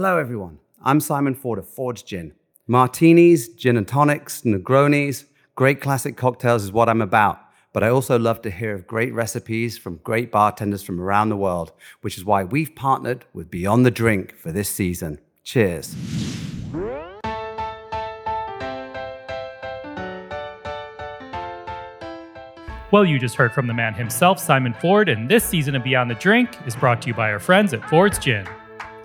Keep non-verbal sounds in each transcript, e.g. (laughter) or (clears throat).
Hello, everyone. I'm Simon Ford of Ford's Gin. Martinis, gin and tonics, Negronis, great classic cocktails is what I'm about. But I also love to hear of great recipes from great bartenders from around the world, which is why we've partnered with Beyond the Drink for this season. Cheers. Well, you just heard from the man himself, Simon Ford, and this season of Beyond the Drink is brought to you by our friends at Ford's Gin.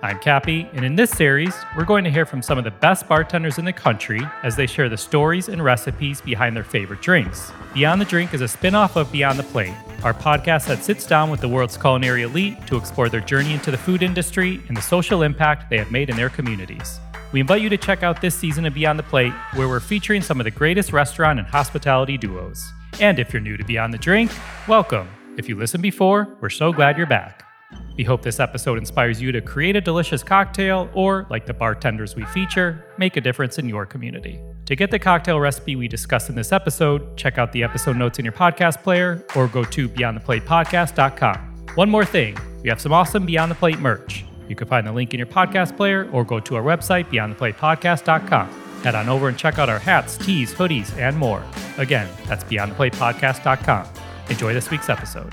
I'm Kappy, and in this series, we're going to hear from some of the best bartenders in the country as they share the stories and recipes behind their favorite drinks. Beyond the Drink is a spin off of Beyond the Plate, our podcast that sits down with the world's culinary elite to explore their journey into the food industry and the social impact they have made in their communities. We invite you to check out this season of Beyond the Plate, where we're featuring some of the greatest restaurant and hospitality duos. And if you're new to Beyond the Drink, welcome. If you listened before, we're so glad you're back. We hope this episode inspires you to create a delicious cocktail or, like the bartenders we feature, make a difference in your community. To get the cocktail recipe we discussed in this episode, check out the episode notes in your podcast player or go to beyondtheplatepodcast.com. One more thing we have some awesome Beyond the Plate merch. You can find the link in your podcast player or go to our website, beyondtheplatepodcast.com. Head on over and check out our hats, tees, hoodies, and more. Again, that's beyondtheplatepodcast.com. Enjoy this week's episode.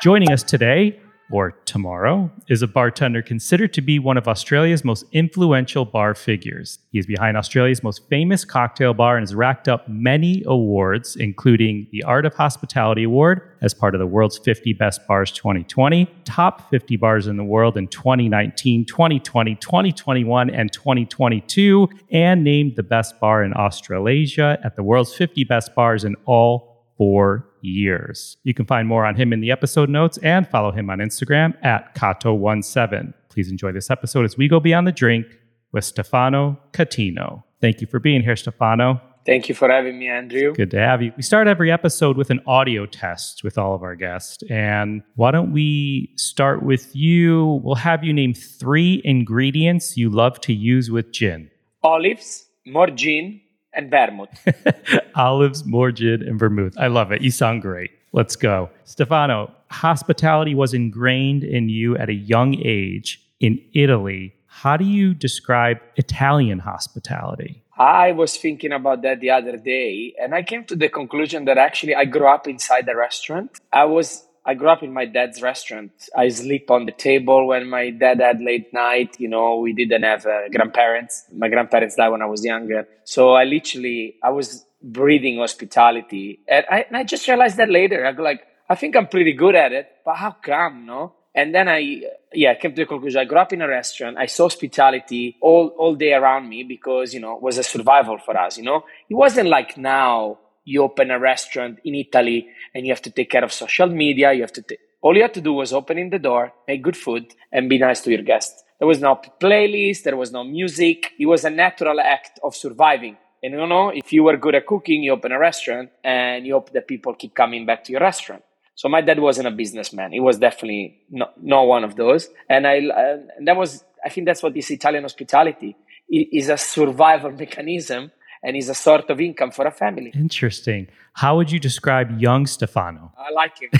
Joining us today or tomorrow is a bartender considered to be one of Australia's most influential bar figures. He is behind Australia's most famous cocktail bar and has racked up many awards, including the Art of Hospitality Award as part of the World's 50 Best Bars 2020, Top 50 Bars in the World in 2019, 2020, 2021, and 2022, and named the best bar in Australasia at the World's 50 Best Bars in all four years. You can find more on him in the episode notes and follow him on Instagram at Kato17. Please enjoy this episode as we go beyond the drink with Stefano Catino. Thank you for being here, Stefano. Thank you for having me, Andrew. Good to have you. We start every episode with an audio test with all of our guests. And why don't we start with you? We'll have you name three ingredients you love to use with gin olives, more gin, and vermouth. (laughs) Olives, more gin, and vermouth. I love it. You sound great. Let's go. Stefano, hospitality was ingrained in you at a young age in Italy. How do you describe Italian hospitality? I was thinking about that the other day, and I came to the conclusion that actually I grew up inside a restaurant. I was I grew up in my dad's restaurant. I sleep on the table when my dad had late night. You know, we didn't have uh, grandparents. My grandparents died when I was younger. So I literally, I was breathing hospitality. And I, and I just realized that later. I go like, I think I'm pretty good at it, but how come, no? And then I, yeah, came to the conclusion. I grew up in a restaurant. I saw hospitality all, all day around me because, you know, it was a survival for us, you know? It wasn't like now you open a restaurant in Italy and you have to take care of social media. You have to all you had to do was open in the door, make good food, and be nice to your guests. There was no playlist, there was no music. It was a natural act of surviving. And you know, if you were good at cooking, you open a restaurant and you hope that people keep coming back to your restaurant. So my dad wasn't a businessman. He was definitely not, one of those. And I, uh, that was, I think that's what this Italian hospitality is a survival (laughs) mechanism and is a sort of income for a family. Interesting. How would you describe young Stefano? I like him.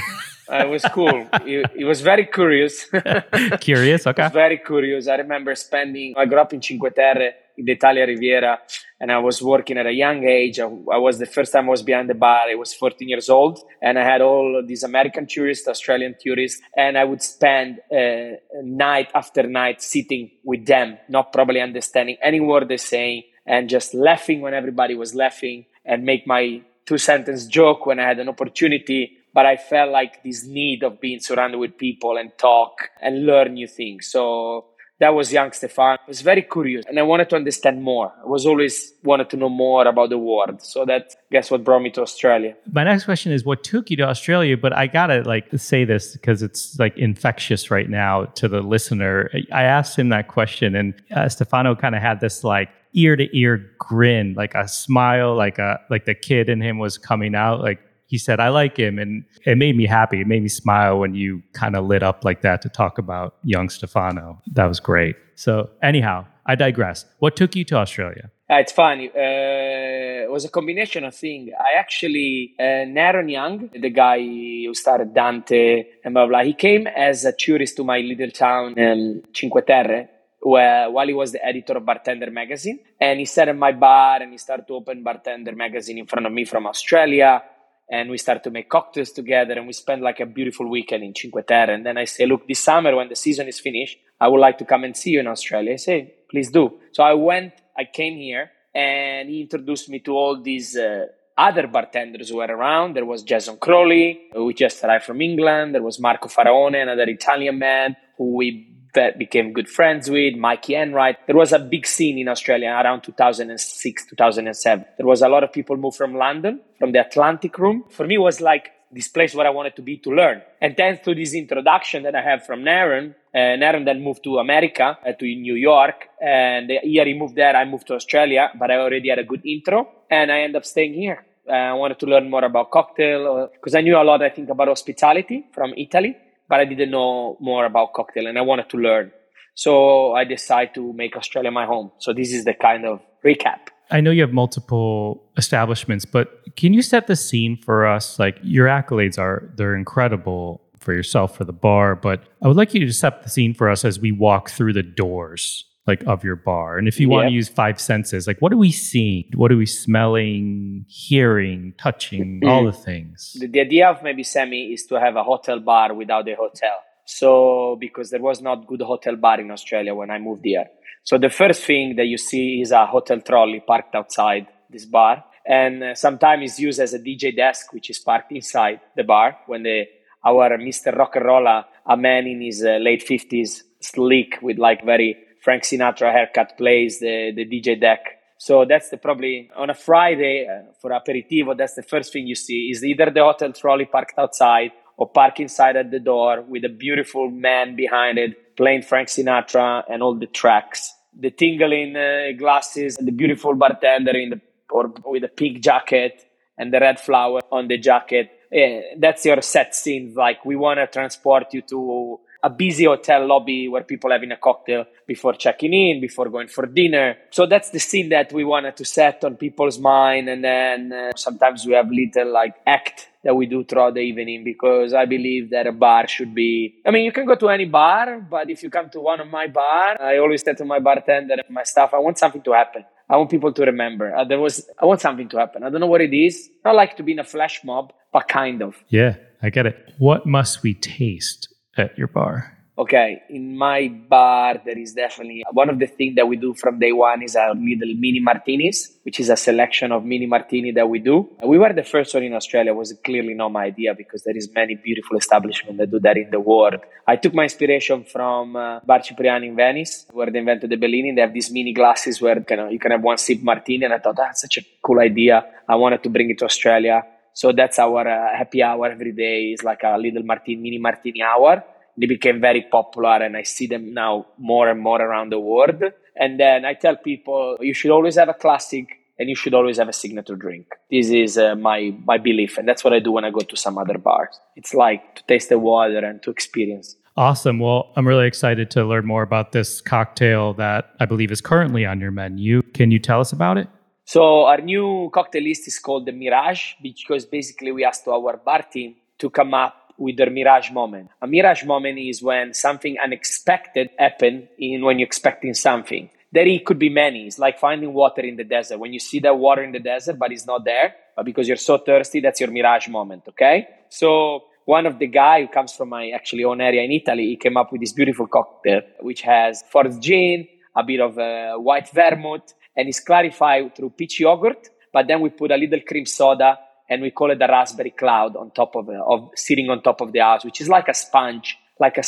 uh, it was cool. he, he, was very curious. (laughs) curious, okay. (laughs) Very curious. I remember spending, I grew up in Cinque Terre, in the Italia Riviera, and I was working at a young age. I, I, was the first time I was behind the bar. I was 14 years old, and I had all these American tourists, Australian tourists, and I would spend uh, night after night sitting with them, not probably understanding any word they're saying, and just laughing when everybody was laughing and make my two sentence joke when I had an opportunity. But I felt like this need of being surrounded with people and talk and learn new things. So that was young Stefan. I was very curious and I wanted to understand more. I was always wanted to know more about the world. So that guess what brought me to Australia. My next question is what took you to Australia? But I gotta like say this because it's like infectious right now to the listener. I asked him that question and uh, Stefano kind of had this like ear to ear grin, like a smile, like a like the kid in him was coming out. Like he said, I like him. And it made me happy. It made me smile when you kind of lit up like that to talk about young Stefano. That was great. So anyhow, I digress. What took you to Australia? Uh, it's funny. Uh, it was a combination of things. I actually, uh, Naren Young, the guy who started Dante and blah, blah, he came as a tourist to my little town, um, Cinque Terre, where, while he was the editor of Bartender magazine. And he sat in my bar and he started to open Bartender magazine in front of me from Australia. And we started to make cocktails together and we spent like a beautiful weekend in Cinque Terre. And then I say, look, this summer when the season is finished, I would like to come and see you in Australia. I say, please do. So I went I came here and he introduced me to all these uh, other bartenders who were around. There was Jason Crawley, who just arrived from England. There was Marco Faraone, another Italian man who we became good friends with, Mikey Enright. There was a big scene in Australia around 2006, 2007. There was a lot of people moved from London, from the Atlantic room. For me, was like this place where I wanted to be to learn. And thanks to this introduction that I have from Naren, uh, Naren then moved to America, uh, to New York. And the year he moved there, I moved to Australia, but I already had a good intro. And I ended up staying here. Uh, I wanted to learn more about cocktail because uh, I knew a lot, I think, about hospitality from Italy, but I didn't know more about cocktail and I wanted to learn. So I decided to make Australia my home. So this is the kind of recap. I know you have multiple establishments, but can you set the scene for us? Like your accolades are they're incredible for yourself for the bar, but I would like you to set the scene for us as we walk through the doors like of your bar. And if you want to use five senses, like what are we seeing? What are we smelling, hearing, touching, (clears throat) all the things? The, the idea of maybe Sammy is to have a hotel bar without a hotel. So because there was not good hotel bar in Australia when I moved here. So the first thing that you see is a hotel trolley parked outside this bar, and uh, sometimes it's used as a DJ desk, which is parked inside the bar when the our Mr. Rock and Roller, a man in his uh, late fifties, sleek with like very Frank Sinatra haircut, plays the the DJ deck. So that's the probably on a Friday uh, for aperitivo. That's the first thing you see is either the hotel trolley parked outside or parked inside at the door with a beautiful man behind it playing Frank Sinatra and all the tracks. The tingling uh, glasses, the beautiful bartender in the or with a pink jacket and the red flower on the jacket. Yeah, that's your set scene. Like we want to transport you to a busy hotel lobby where people having a cocktail before checking in, before going for dinner. So that's the scene that we wanted to set on people's mind. And then uh, sometimes we have little like act that we do throughout the evening because I believe that a bar should be. I mean, you can go to any bar, but if you come to one of my bar, I always tell to my bartender and my staff, I want something to happen. I want people to remember. Uh, there was, I want something to happen. I don't know what it is. Not like to be in a flash mob, but kind of. Yeah, I get it. What must we taste at your bar? okay, in my bar, there is definitely one of the things that we do from day one is our little mini martinis, which is a selection of mini martini that we do. We were the first one in Australia, it was clearly not my idea because there is many beautiful establishments that do that in the world. I took my inspiration from uh, Bar Cipriani in Venice, where they invented the Bellini. They have these mini glasses where you you can have one sip martini, and I thought that's such a cool idea. I wanted to bring it to Australia. So that's our uh, happy hour every day. Is like a little martini, mini martini hour they became very popular and I see them now more and more around the world. And then I tell people you should always have a classic and you should always have a signature drink. This is uh, my my belief, and that's what I do when I go to some other bars. It's like to taste the water and to experience. Awesome. Well, I'm really excited to learn more about this cocktail that I believe is currently on your menu. Can you tell us about it? So our new cocktail list is called the Mirage because basically we asked our bar team to come up with their mirage moment. A mirage moment is when something unexpected happen in when you're expecting something. There it could be many. It's like finding water in the desert. When you see that water in the desert, but it's not there, but because you're so thirsty, that's your mirage moment. Okay. So one of the guy who comes from my actually own area in Italy, he came up with this beautiful cocktail, which has Ford's gin, a bit of uh, white vermouth, and it's clarified through peach yogurt. But then we put a little cream soda and we call it the raspberry cloud on top of, uh, of sitting on top of the house, which is like a sponge, like a,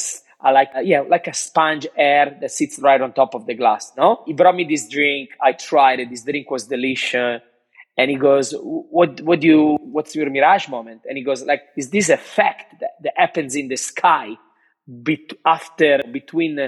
like yeah, like a sponge air that sits right on top of the glass. No, he brought me this drink. I tried it. This drink was delicious. And he goes, "What? What do you? What's your mirage moment?" And he goes, "Like, is this effect that, that happens in the sky bet- after between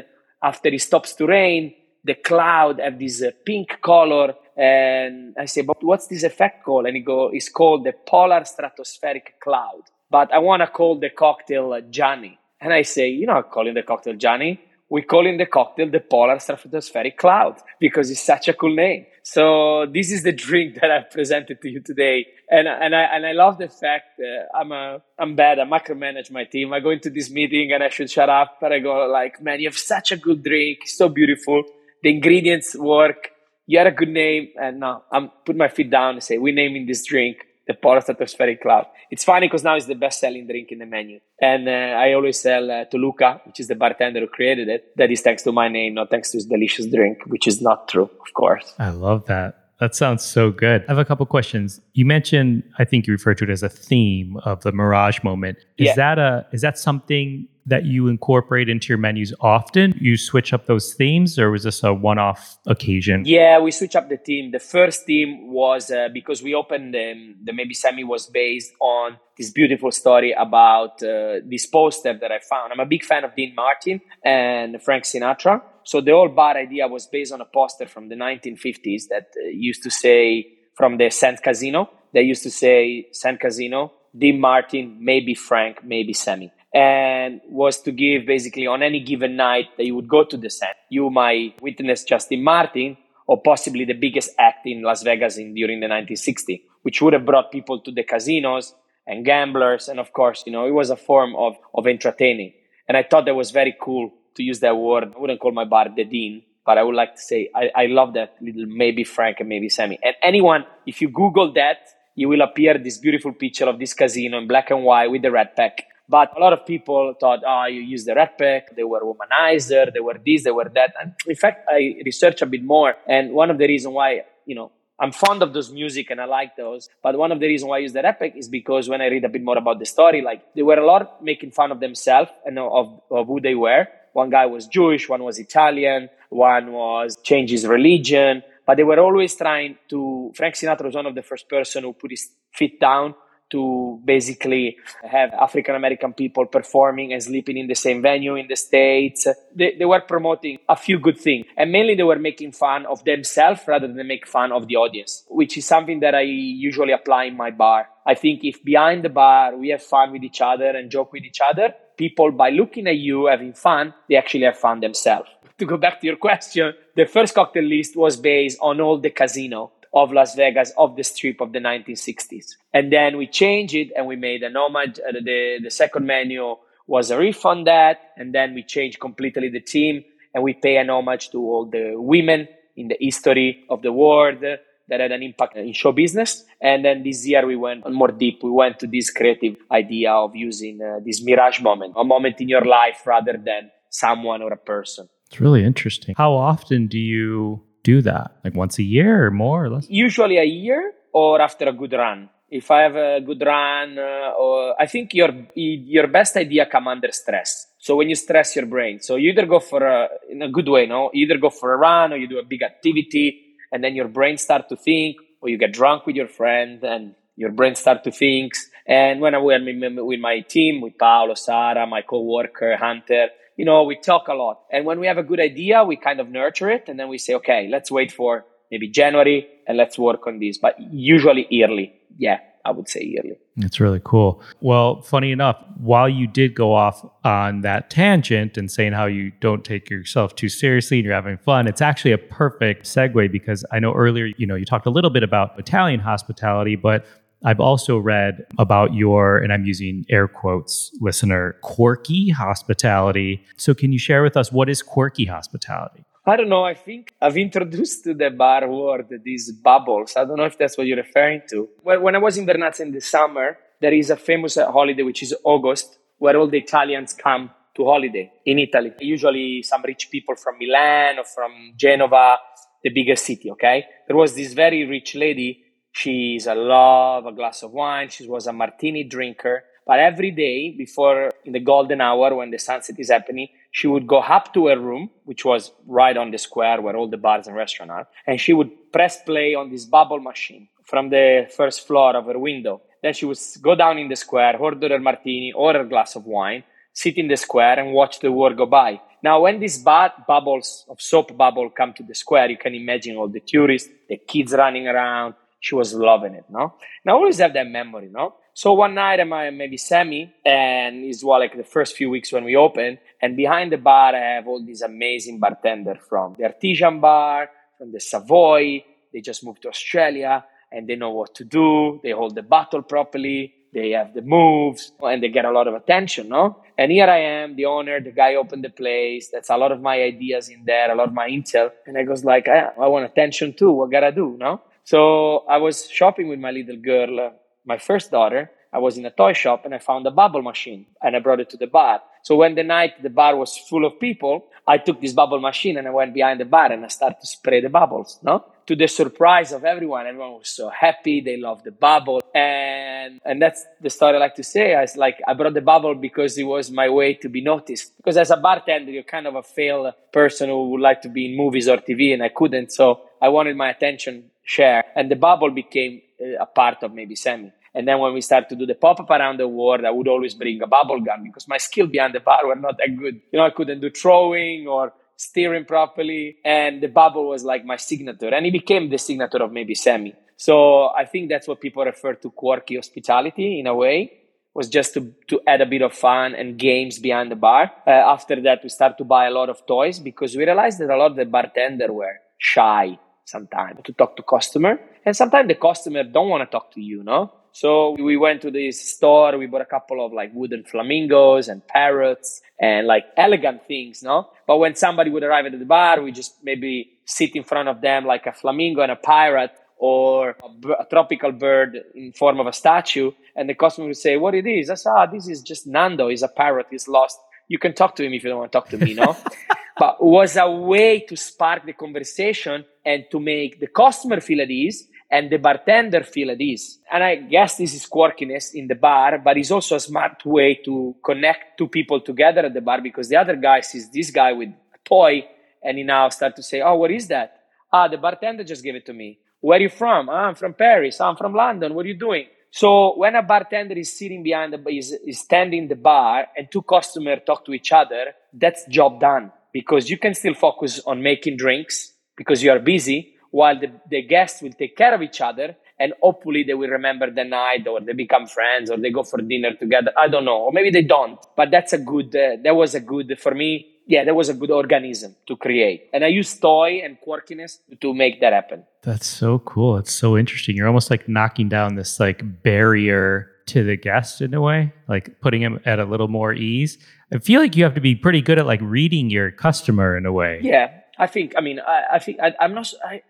after it stops to rain? The cloud have this uh, pink color and I say, but what's this effect called? And he go, it's called the polar stratospheric cloud. But I want to call the cocktail Johnny. And I say, you know, calling the cocktail Johnny. We call in the cocktail the polar stratospheric cloud because it's such a cool name. So this is the drink that I've presented to you today, and and I and I love the fact that I'm a I'm bad. I micromanage my team. I go into this meeting and I should shut up, but I go like, man, you have such a good drink, it's so beautiful. The ingredients work. You had a good name, and now I'm put my feet down and say, we're naming this drink the Polar Stratospheric Cloud. It's funny because now it's the best selling drink in the menu. And uh, I always tell uh, to Luca, which is the bartender who created it, that is thanks to my name, not thanks to his delicious drink, which is not true, of course. I love that. That sounds so good. I have a couple questions. You mentioned, I think you referred to it as a theme of the Mirage moment. Is Yeah. that a is that something that you incorporate into your menus often? You switch up those themes, or was this a one-off occasion? Yeah, we switch up the theme. The first theme was uh, because we opened um, the Maybe Sammy was based on this beautiful story about uh, this poster that I found. I'm a big fan of Dean Martin and Frank Sinatra. So the whole bar idea was based on a poster from the 1950s that uh, used to say from the Sand Casino. They used to say Sand Casino, Dean Martin, maybe Frank, maybe Sammy. And was to give basically on any given night that you would go to the Sand, you might witness Justin Martin or possibly the biggest act in Las Vegas in during the 1960s, which would have brought people to the casinos and gamblers. And of course, you know, it was a form of, of entertaining. And I thought that was very cool to use that word. I wouldn't call my bar the Dean, but I would like to say I, I love that little maybe Frank and maybe Sammy. And anyone, if you Google that, you will appear this beautiful picture of this casino in black and white with the Rat Pack. But a lot of people thought, oh, you use the Rat Pack, they were womanizer, they were this, they were that. And in fact, I researched a bit more. And one of the reasons why, you know, I'm fond of those music and I like those. But one of the reasons why I use the epic is because when I read a bit more about the story, like they were a lot making fun of themselves and of, of who they were. One guy was Jewish, one was Italian, one was change his religion, but they were always trying to. Frank Sinatra was one of the first person who put his feet down to basically have African American people performing and sleeping in the same venue in the States. They, they were promoting a few good things. And mainly they were making fun of themselves rather than make fun of the audience, which is something that I usually apply in my bar. I think if behind the bar we have fun with each other and joke with each other, people by looking at you having fun, they actually have fun themselves. To go back to your question, the first cocktail list was based on all the casino of Las Vegas of the strip of the 1960s. And then we changed it and we made an homage. Uh, the, the second menu was a riff on that. And then we changed completely the team and we pay an homage to all the women in the history of the world that had an impact in show business. And then this year we went more deep. We went to this creative idea of using uh, this mirage moment, a moment in your life rather than someone or a person. It's really interesting. How often do you do that? Like once a year or more or less? Usually a year or after a good run. If I have a good run, uh, or I think your your best idea come under stress. So when you stress your brain, so you either go for a in a good way, no, you either go for a run or you do a big activity, and then your brain start to think, or you get drunk with your friend and your brain start to think. And when I'm with my team, with Paolo, Sara, my coworker Hunter, you know, we talk a lot. And when we have a good idea, we kind of nurture it, and then we say, okay, let's wait for maybe January and let's work on this. But usually yearly, yeah, I would say yearly. That's really cool. Well, funny enough, while you did go off on that tangent and saying how you don't take yourself too seriously and you're having fun, it's actually a perfect segue because I know earlier, you know, you talked a little bit about Italian hospitality, but I've also read about your, and I'm using air quotes, listener, quirky hospitality. So can you share with us what is quirky hospitality? I don't know. I think I've introduced to the bar world these bubbles. I don't know if that's what you're referring to. Well, when I was in Vernazza in the summer, there is a famous uh, holiday which is August, where all the Italians come to holiday in Italy. Usually some rich people from Milan or from Genova, the biggest city, okay? There was this very rich lady. She's a love a glass of wine. She was a martini drinker. But every day before in the golden hour when the sunset is happening, she would go up to her room, which was right on the square where all the bars and restaurants are, and she would press play on this bubble machine from the first floor of her window. Then she would go down in the square, order her martini or a glass of wine, sit in the square and watch the world go by. Now, when these ba- bubbles of soap bubble come to the square, you can imagine all the tourists, the kids running around. She was loving it, no? And I always have that memory, no? So one night I'm uh, maybe Sammy, and it's well, like the first few weeks when we opened, and behind the bar I have all these amazing bartenders from the Artesian bar, from the Savoy, they just moved to Australia and they know what to do. They hold the bottle properly. They have the moves and they get a lot of attention, no? And here I am, the owner, the guy opened the place. That's a lot of my ideas in there, a lot of my intel. And I goes like, I, I want attention too. What gotta do, no? So I was shopping with my little girl, uh, my first daughter. I was in a toy shop and I found a bubble machine and I brought it to the bar. So when the night the bar was full of people, I took this bubble machine and I went behind the bar and I started to spray the bubbles, no? To the surprise of everyone, everyone was so happy. They loved the bubble. And, and that's the story I like to say. I was like, I brought the bubble because it was my way to be noticed. Because as a bartender, you're kind of a failed person who would like to be in movies or TV and I couldn't. So I wanted my attention share and the bubble became uh, a part of maybe Sammy. And then when we started to do the pop up around the world, I would always bring a bubble gun because my skill behind the bar were not that good. You know, I couldn't do throwing or steering properly. And the bubble was like my signature. And it became the signature of maybe Sammy. So I think that's what people refer to quirky hospitality in a way was just to, to add a bit of fun and games behind the bar. Uh, after that, we started to buy a lot of toys because we realized that a lot of the bartender were shy sometimes to talk to customer. And sometimes the customer don't want to talk to you, no? So we went to this store, we bought a couple of like wooden flamingos and parrots and like elegant things, no? But when somebody would arrive at the bar, we just maybe sit in front of them like a flamingo and a pirate or a, a tropical bird in form of a statue. And the customer would say, what it is? I said, ah, this is just Nando. He's a parrot. He's lost. You can talk to him if you don't want to talk to me, no? (laughs) but was a way to spark the conversation and to make the customer feel at ease and the bartender feel at ease. And I guess this is quirkiness in the bar, but it's also a smart way to connect two people together at the bar because the other guy sees this guy with a toy and he now start to say, Oh, what is that? Ah, the bartender just gave it to me. Where are you from? Ah, I'm from Paris. Ah, I'm from London. What are you doing? So when a bartender is sitting behind the is, is standing the bar and two customers talk to each other, that's job done because you can still focus on making drinks because you are busy while the, the guests will take care of each other and hopefully they will remember the night or they become friends or they go for dinner together. I don't know. Or maybe they don't but that's a good uh, that was a good for me yeah that was a good organism to create. And i use toy and quirkiness to make that happen. That's so cool. It's so interesting. You're almost like knocking down this like barrier to the guest in a way like putting him at a little more ease i feel like you have to be pretty good at like reading your customer in a way. Yeah i think i mean i, I think I, i'm not I,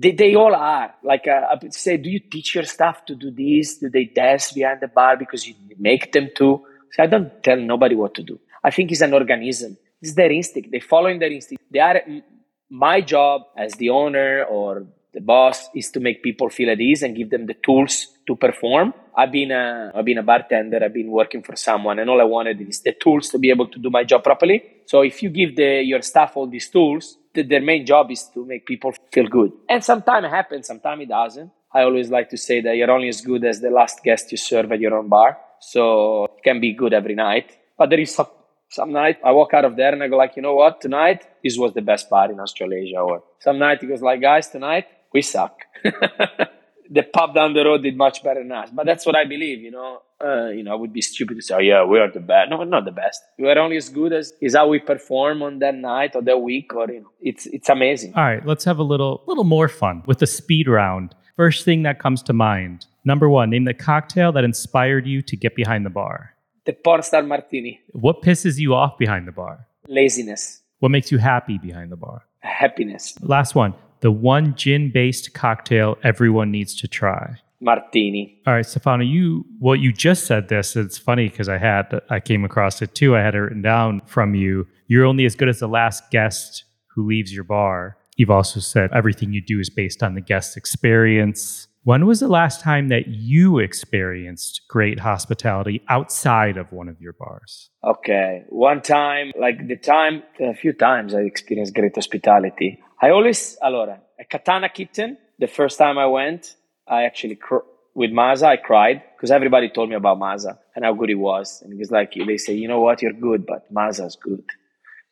they, they all are. Like uh, I would say do you teach your staff to do this? Do they dance behind the bar because you make them to? So i don't tell nobody what to do. I think it's an organism. It's their instinct. They follow in their instinct. They are my job as the owner or the boss is to make people feel at ease and give them the tools to perform i've been a i've been a bartender i've been working for someone and all i wanted is the tools to be able to do my job properly so if you give the your staff all these tools their main job is to make people feel good. And sometimes it happens, sometimes it doesn't. I always like to say that you're only as good as the last guest you serve at your own bar. So it can be good every night. But there is some, some night I walk out of there and I go like, you know what? Tonight, this was the best bar in Australasia. Or some night he goes like, guys, tonight we suck. (laughs) the pub down the road did much better than us. But that's what I believe, you know. Uh, you know, I would be stupid to say, oh, yeah, we are the best. No, we're not the best. We are only as good as is how we perform on that night or that week, or you know, it's it's amazing. All right, let's have a little little more fun with the speed round. First thing that comes to mind. Number one, name the cocktail that inspired you to get behind the bar. The Pornstar Martini. What pisses you off behind the bar? Laziness. What makes you happy behind the bar? Happiness. Last one the one gin based cocktail everyone needs to try? Martini. All right, Stefano, you well, you just said this. It's funny because I had I came across it too. I had it written down from you. You're only as good as the last guest who leaves your bar. You've also said everything you do is based on the guest experience. When was the last time that you experienced great hospitality outside of one of your bars? Okay, one time, like the time, a few times I experienced great hospitality. I always, allora, a Katana Kitten, the first time I went, I actually, cr- with Masa, I cried because everybody told me about Masa and how good he was. And he was like, they say, you know what, you're good, but Masa's good.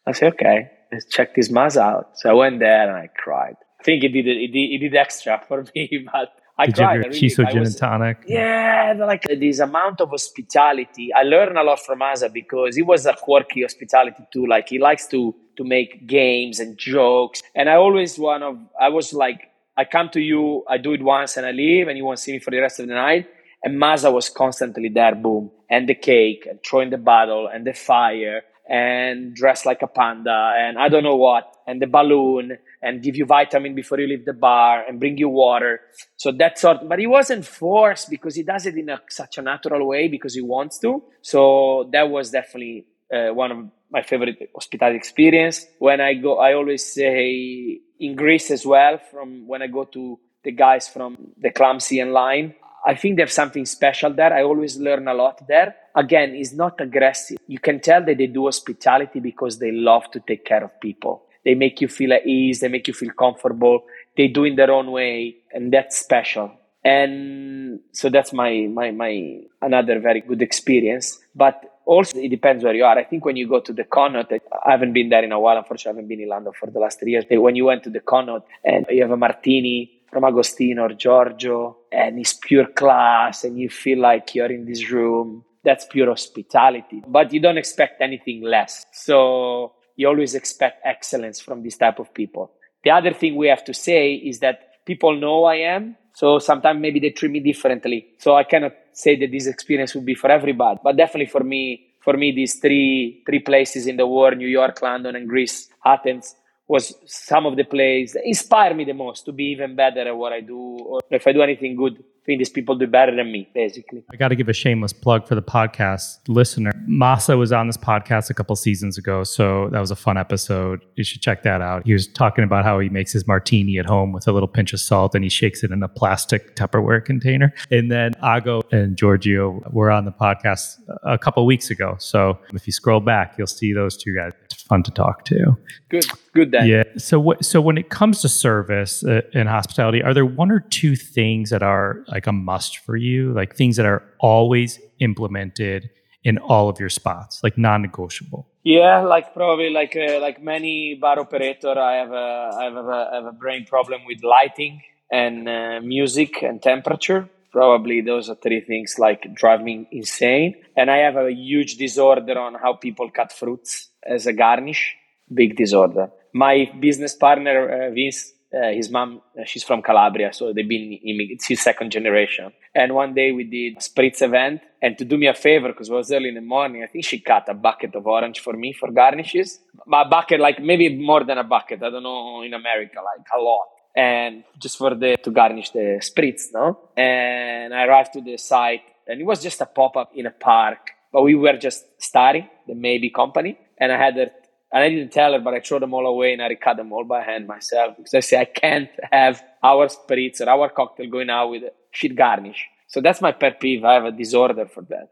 I said, okay, let's check this Masa out. So I went there and I cried. I think he did, it, he did, did extra (laughs) for me, but I did cried. you have really, Shiso gin and tonic? Yeah, like this amount of hospitality. I learned a lot from Masa because he was a quirky hospitality too. Like he likes to to make games and jokes. And I always one of I was like I come to you, I do it once and I leave, and you won't see me for the rest of the night. And Masa was constantly there, boom, and the cake, and throwing the bottle, and the fire, and dress like a panda, and I don't know what, and the balloon, and give you vitamin before you leave the bar, and bring you water. So that sort, but he wasn't forced because he does it in a, such a natural way because he wants to. So that was definitely uh, one of my favorite hospitality experience. When I go, I always say in Greece as well. From when I go to the guys from the clumsy and line, I think there's something special there. I always learn a lot there. Again, it's not aggressive. You can tell that they do hospitality because they love to take care of people. They make you feel at ease. They make you feel comfortable. They do in their own way, and that's special. And so that's my my my another very good experience. But also, it depends where you are. I think when you go to the Connaught, I haven't been there in a while. Unfortunately, I haven't been in London for the last three years. When you went to the Connaught and you have a martini from Agostino or Giorgio, and it's pure class, and you feel like you're in this room, that's pure hospitality. But you don't expect anything less. So you always expect excellence from this type of people. The other thing we have to say is that people know I am. So sometimes maybe they treat me differently. So I cannot say that this experience would be for everybody, but definitely for me, for me, these three three places in the world: New York, London, and Greece, Athens, was some of the plays that inspire me the most to be even better at what I do. Or if I do anything good, I think these people do better than me, basically. I got to give a shameless plug for the podcast listener. Masa was on this podcast a couple seasons ago, so that was a fun episode. You should check that out. He was talking about how he makes his martini at home with a little pinch of salt and he shakes it in a plastic Tupperware container. And then Ago and Giorgio were on the podcast a couple weeks ago. So if you scroll back, you'll see those two guys. Fun to talk to. Good, good. Then. Yeah. So what? So when it comes to service uh, and hospitality, are there one or two things that are like a must for you, like things that are always implemented in all of your spots, like non-negotiable? Yeah, like probably like uh, like many bar operator, I have a I have a, I have a brain problem with lighting and uh, music and temperature. Probably those are three things like drive me insane. And I have a huge disorder on how people cut fruits as a garnish. Big disorder. My business partner uh, Vince uh, his mom, uh, she's from Calabria, so they've been, it's his second generation. And one day we did a spritz event, and to do me a favor, because it was early in the morning, I think she cut a bucket of orange for me for garnishes. A bucket, like maybe more than a bucket, I don't know, in America, like a lot. And just for the, to garnish the spritz, no? And I arrived to the site, and it was just a pop up in a park, but we were just starting the maybe company. And I had her and I didn't tell her, but I threw them all away and I recut them all by hand myself because I say I can't have our spritz or our cocktail going out with shit garnish. So that's my pet peeve. I have a disorder for that.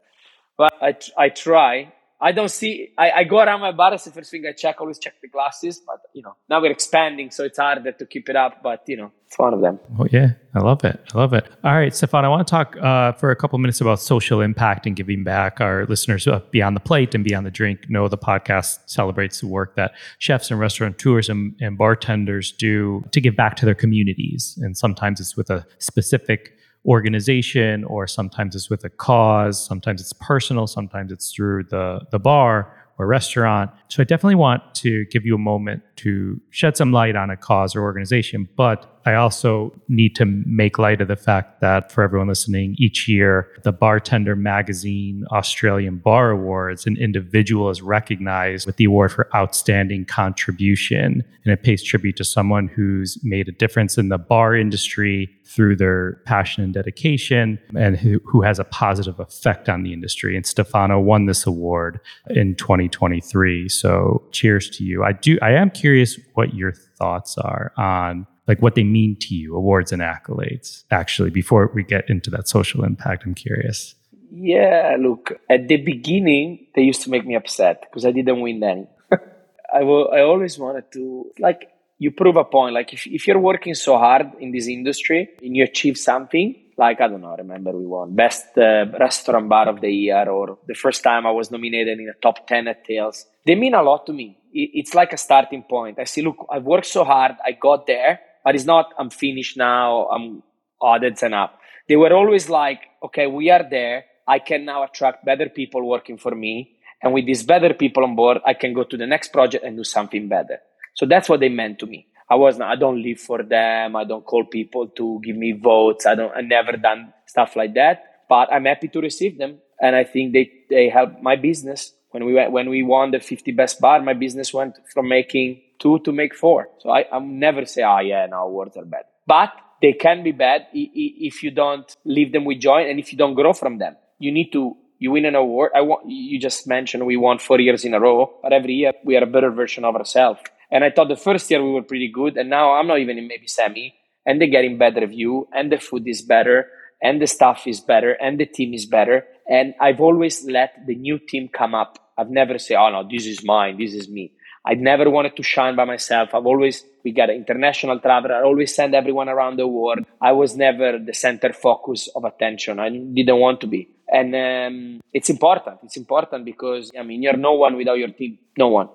But I, I try I don't see. I, I go around my bar. The first thing I check. Always check the glasses. But you know, now we're expanding, so it's harder to keep it up. But you know, it's one of them. Oh yeah, I love it. I love it. All right, Stefan, I want to talk uh, for a couple minutes about social impact and giving back. Our listeners uh, beyond the plate and beyond the drink know the podcast celebrates the work that chefs and restaurateurs and, and bartenders do to give back to their communities, and sometimes it's with a specific organization or sometimes it's with a cause sometimes it's personal sometimes it's through the the bar or restaurant. So i definitely want to give you a moment to shed some light on a cause or organization but I also need to make light of the fact that for everyone listening, each year, the Bartender Magazine Australian Bar Awards, an individual is recognized with the award for outstanding contribution. And it pays tribute to someone who's made a difference in the bar industry through their passion and dedication and who, who has a positive effect on the industry. And Stefano won this award in 2023. So cheers to you. I do I am curious what your thoughts are on like what they mean to you, awards and accolades, actually, before we get into that social impact? I'm curious. Yeah, look, at the beginning, they used to make me upset because I didn't win any. (laughs) I, will, I always wanted to, like, you prove a point. Like, if, if you're working so hard in this industry and you achieve something, like, I don't know, I remember we won Best uh, Restaurant Bar of the Year, or the first time I was nominated in the top 10 at Tales. They mean a lot to me. It's like a starting point. I see, look, I've worked so hard, I got there but it's not I'm finished now. I'm odds and up. They were always like, okay, we are there. I can now attract better people working for me, and with these better people on board, I can go to the next project and do something better. So that's what they meant to me. I wasn't. I don't live for them. I don't call people to give me votes. I don't. I never done stuff like that. But I'm happy to receive them, and I think they they help my business. When we when we won the 50 best bar, my business went from making two to make four. So I I never say, oh yeah, no, awards are bad. But they can be bad if you don't leave them with joy and if you don't grow from them. You need to you win an award. I want you just mentioned we won four years in a row, but every year we are a better version of ourselves. And I thought the first year we were pretty good, and now I'm not even in maybe Sammy, and they're getting better review, and the food is better, and the staff is better, and the team is better. And I've always let the new team come up. I've never say, "Oh no, this is mine, this is me." I never wanted to shine by myself. I've always we got an international traveler. I always send everyone around the world. I was never the center focus of attention. I didn't want to be, and um, it's important. It's important because I mean you're no one without your team. No one.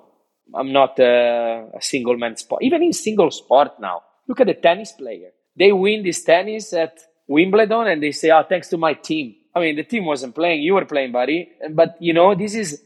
I'm not a, a single man sport. Even in single sport now, look at the tennis player. They win this tennis at Wimbledon and they say, "Oh, thanks to my team." I mean, the team wasn't playing; you were playing, buddy. But you know, this is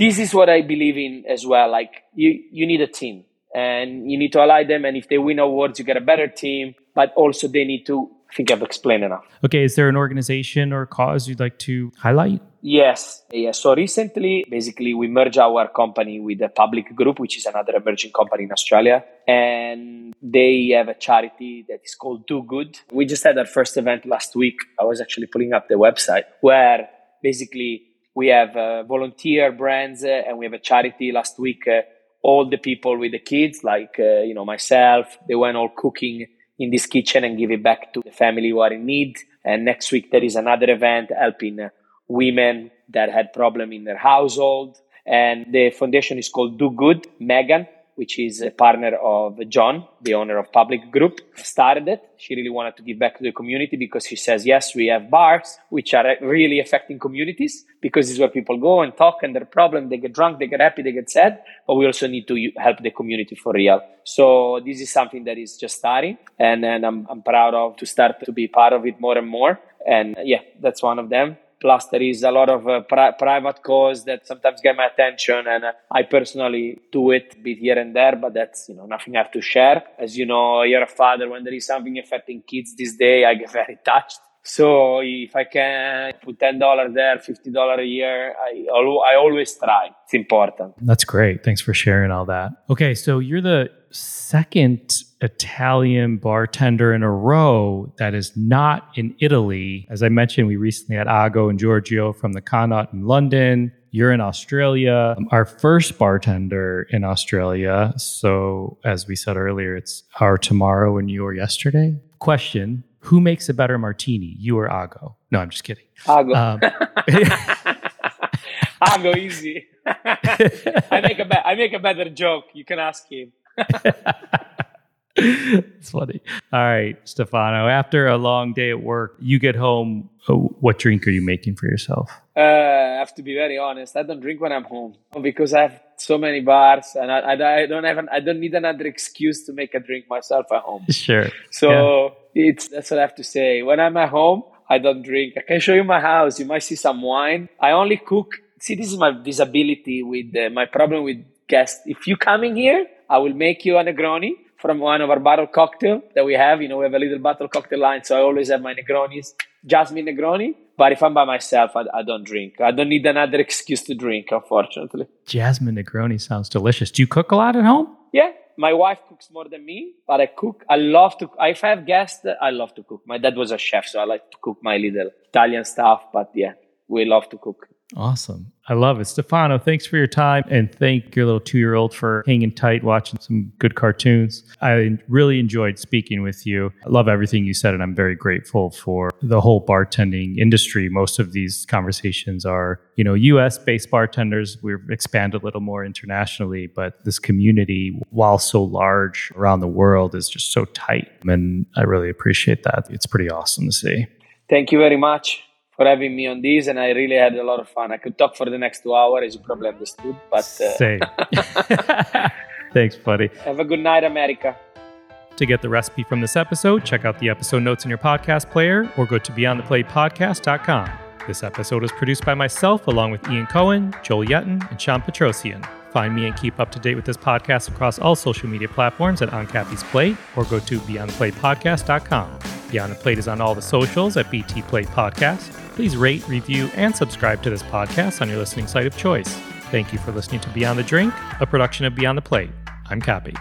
this is what I believe in as well. Like you, you need a team, and you need to ally them. And if they win awards, you get a better team. But also, they need to. I think I've explained enough. Okay, is there an organization or cause you'd like to highlight? Yes, yes. So recently, basically, we merged our company with a public group, which is another emerging company in Australia, and they have a charity that is called DuGood. We just had our first event last week. I was actually pulling up the website where basically we have uh, volunteer brands uh, and we have a charity last week. Uh, all the people with the kids, like uh, you know myself, they went all cooking in this kitchen and give it back to the family who are in need. And next week there is another event helping uh, women that had problem in their household. And the foundation is called DuGood. Megan, which is a partner of John, the owner of Public Group, started it. She really wanted to give back to the community because she says, yes, we have bars, which are really affecting communities because this is where people go and talk and their problem. They get drunk, they get happy, they get sad, but we also need to help the community for real. So this is something that is just starting and, and I'm, I'm proud of to start to be part of it more and more. And yeah, that's one of them. Plus, there is a lot of uh, pri- private cause that sometimes get my attention, and uh, I personally do it a bit here and there, but that's you know nothing I have to share. As you know, you're a father. When there is something affecting kids this day, I get (laughs) very touched. So if I can put ten dollars there, fifty dollars a year, I I always try. It's important. That's great. Thanks for sharing all that. Okay, so you're the second Italian bartender in a row that is not in Italy. As I mentioned, we recently had Ago and Giorgio from the Connaught in London. You're in Australia. Um, our first bartender in Australia. So, as we said earlier, it's our tomorrow and your yesterday. Question Who makes a better martini, you or Ago? No, I'm just kidding. Ago. Um, (laughs) (laughs) Ago, easy. (laughs) I make a be- I make a better joke. You can ask him. It's funny. All right, Stefano. After a long day at work, you get home. Uh, what drink are you making for yourself? Uh, I have to be very honest. I don't drink when I'm home because I have so many bars, and I, I, I don't have. An, I don't need another excuse to make a drink myself at home. Sure. So yeah. it's that's what I have to say. When I'm at home, I don't drink. I can show you my house. You might see some wine. I only cook. See, this is my disability with uh, my problem with guests. If you coming here, I will make you a Negroni from one of our bottle cocktail that we have. You know, we have a little bottle cocktail line, so I always have my Negronis, Jasmine Negroni. But if I'm by myself, I, I, don't drink. I don't need another excuse to drink, unfortunately. Jasmine Negroni sounds delicious. Do you cook a lot at home? Yeah, my wife cooks more than me, but I cook. I love to. If I have guests, I love to cook. My dad was a chef, so I like to cook my little Italian stuff. But yeah, we love to cook. Awesome. I love it. Stefano, thanks for your time and thank your little two year old for hanging tight, watching some good cartoons. I really enjoyed speaking with you. I love everything you said, and I'm very grateful for the whole bartending industry. Most of these conversations are, you know, US based bartenders. We've expanded a little more internationally, but this community, while so large around the world, is just so tight. And I really appreciate that. It's pretty awesome to see. Thank you very much for having me on this, and I really had a lot of fun. I could talk for the next two hours, as you probably understood. But uh... same. (laughs) (laughs) Thanks, buddy. Have a good night, America. To get the recipe from this episode, check out the episode notes in your podcast player or go to beyondtheplatePodcast.com. This episode was produced by myself along with Ian Cohen, Joel Yetton, and Sean Petrosian. Find me and keep up to date with this podcast across all social media platforms at On Plate or go to beyondtheplatepodcast.com. Beyond the Plate is on all the socials at BT Plate Podcast. Please rate, review, and subscribe to this podcast on your listening site of choice. Thank you for listening to Beyond the Drink, a production of Beyond the Plate. I'm Kappy.